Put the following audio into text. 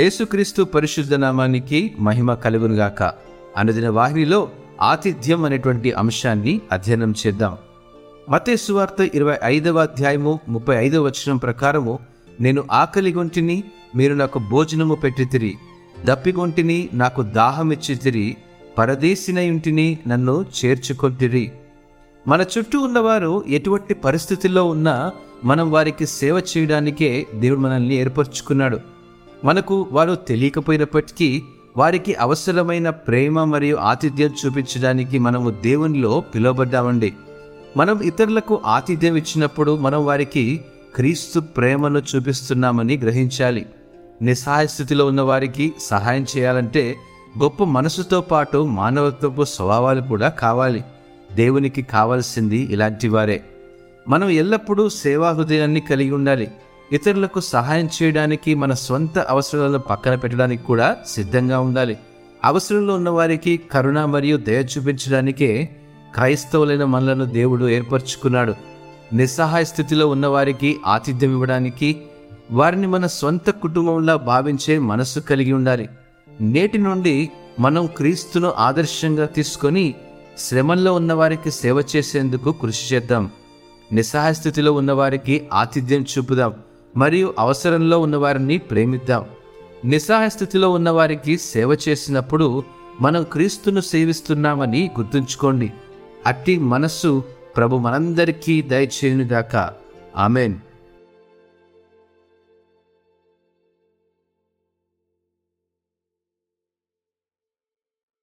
యేసుక్రీస్తు పరిశుద్ధ నామానికి మహిమ కలుగునుగాక. అనుదిన వాహినిలో ఆతిథ్యం అనేటువంటి అంశాన్ని అధ్యయనం చేద్దాం. మతే సువార్త ఇరవై ఐదవ అధ్యాయము ముప్పై ఐదవ వచనం ప్రకారము నేను ఆకలిగొంటిని మీరు నాకు భోజనము పెట్టితిరి. దప్పిగొంటిని నాకు దాహమిచ్చితిరి పరదేశినయుంటిని నన్ను చేర్చుకొంటిరి. మన చుట్టూ ఉన్నవారు ఎటువంటి పరిస్థితుల్లో ఉన్నా మనం వారికి సేవ చేయడానికే దేవుడు మనల్ని ఏర్పరచుకున్నాడు. మనకు వారు తెలియకపోయినప్పటికీ వారికి అవసరమైన ప్రేమ మరియు ఆతిథ్యం చూపించడానికి మనము దేవునిలో పిలువబడ్డామండి. మనం ఇతరులకు ఆతిథ్యం ఇచ్చినప్పుడు మనం వారికి క్రీస్తు ప్రేమను చూపిస్తున్నామని గ్రహించాలి. నిస్సహాయ స్థితిలో ఉన్న వారికి సహాయం చేయాలంటే గొప్ప మనసుతో పాటు మానవత్వపు స్వభావాలు కూడా కావాలి. దేవునికి కావాల్సింది ఇలాంటి వారే. మనం ఎల్లప్పుడూ సేవా హృదయాన్ని కలిగి ఉండాలి. ఇతరులకు సహాయం చేయడానికి మన స్వంత అవసరాలను పక్కన పెట్టడానికి కూడా సిద్ధంగా ఉండాలి. అవసరంలో ఉన్నవారికి కరుణ మరియు దయ చూపించడానికే క్రైస్తవులైన మనలను దేవుడు ఏర్పరచుకున్నాడు. నిస్సహాయ స్థితిలో ఉన్నవారికి ఆతిథ్యం ఇవ్వడానికి వారిని మన సొంత కుటుంబంలా భావించే మనస్సు కలిగి ఉండాలి. నేటి నుండి మనం క్రీస్తును ఆదర్శంగా తీసుకొని శ్రమల్లో ఉన్నవారికి సేవ చేసేందుకు కృషి చేద్దాం. నిస్సహాయ స్థితిలో ఉన్నవారికి ఆతిథ్యం చూపుదాం. మరియు అవసరంలో ఉన్నవారిని ప్రేమిద్దాం. నిస్సహాయ స్థితిలో ఉన్నవారికి సేవ చేసినప్పుడు మనం క్రీస్తును సేవిస్తున్నామని గుర్తుంచుకోండి. అట్టి మనస్సు ప్రభు మనందరికీ దయచేయునుగాక. ఆమెన్.